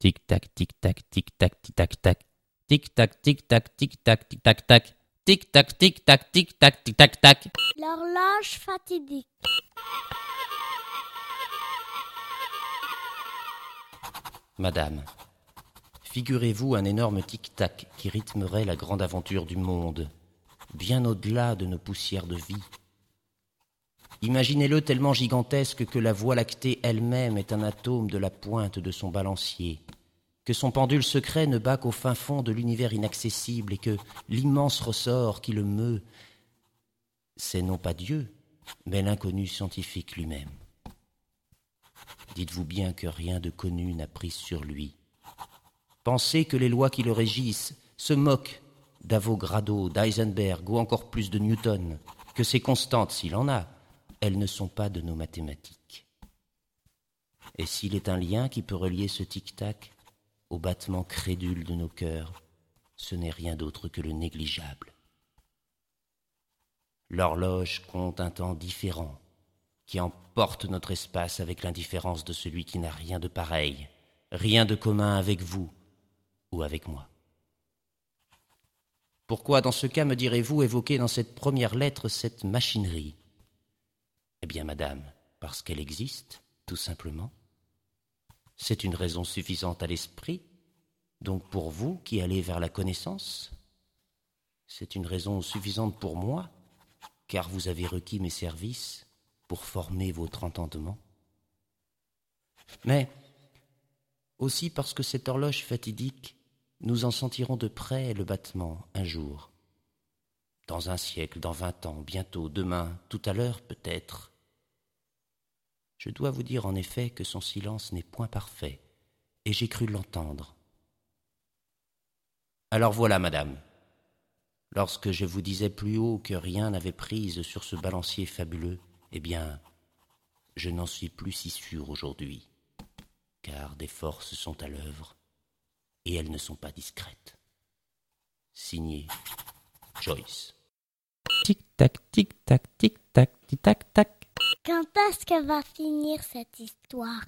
Tic-tac, tic-tac, tic-tac, tic-tac-tac. Tic-tac, tic-tac, tic-tac, tic-tac-tac. Tic-tac, tic-tac, tic-tac, tic-tac-tac. L'horloge fatidique. Madame, figurez-vous un énorme tic-tac qui rythmerait la grande aventure du monde, bien au-delà de nos poussières de vie. Imaginez-le tellement gigantesque que la Voie lactée elle-même est un atome de la pointe de son balancier, que son pendule secret ne bat qu'au fin fond de l'univers inaccessible et que l'immense ressort qui le meut, c'est non pas Dieu, mais l'inconnu scientifique lui-même. Dites-vous bien que rien de connu n'a prise sur lui. Pensez que les lois qui le régissent se moquent d'Avogadro, d'Eisenberg ou encore plus de Newton, que ces constantes, s'il en a, elles ne sont pas de nos mathématiques. Et s'il est un lien qui peut relier ce tic-tac au battement crédule de nos cœurs, ce n'est rien d'autre que le négligeable. L'horloge compte un temps différent, qui emporte notre espace avec l'indifférence de celui qui n'a rien de pareil, rien de commun avec vous ou avec moi. Pourquoi, dans ce cas, me direz-vous évoquer dans cette première lettre cette machinerie? Eh bien, madame, parce qu'elle existe, tout simplement. C'est une raison suffisante à l'esprit, donc pour vous qui allez vers la connaissance, c'est une raison suffisante pour moi, car vous avez requis mes services pour former votre entendement. Mais aussi parce que cette horloge fatidique, nous en sentirons de près le battement un jour. Dans un siècle, dans vingt ans, bientôt, demain, tout à l'heure peut-être. Je dois vous dire en effet que son silence n'est point parfait, et j'ai cru l'entendre. Alors voilà, madame, lorsque je vous disais plus haut que rien n'avait prise sur ce balancier fabuleux, eh bien, je n'en suis plus si sûr aujourd'hui, car des forces sont à l'œuvre, et elles ne sont pas discrètes. Signé Joyce. Tic-tac, tic-tac, tic-tac, tic-tac-tac. Quand est-ce que va finir cette histoire?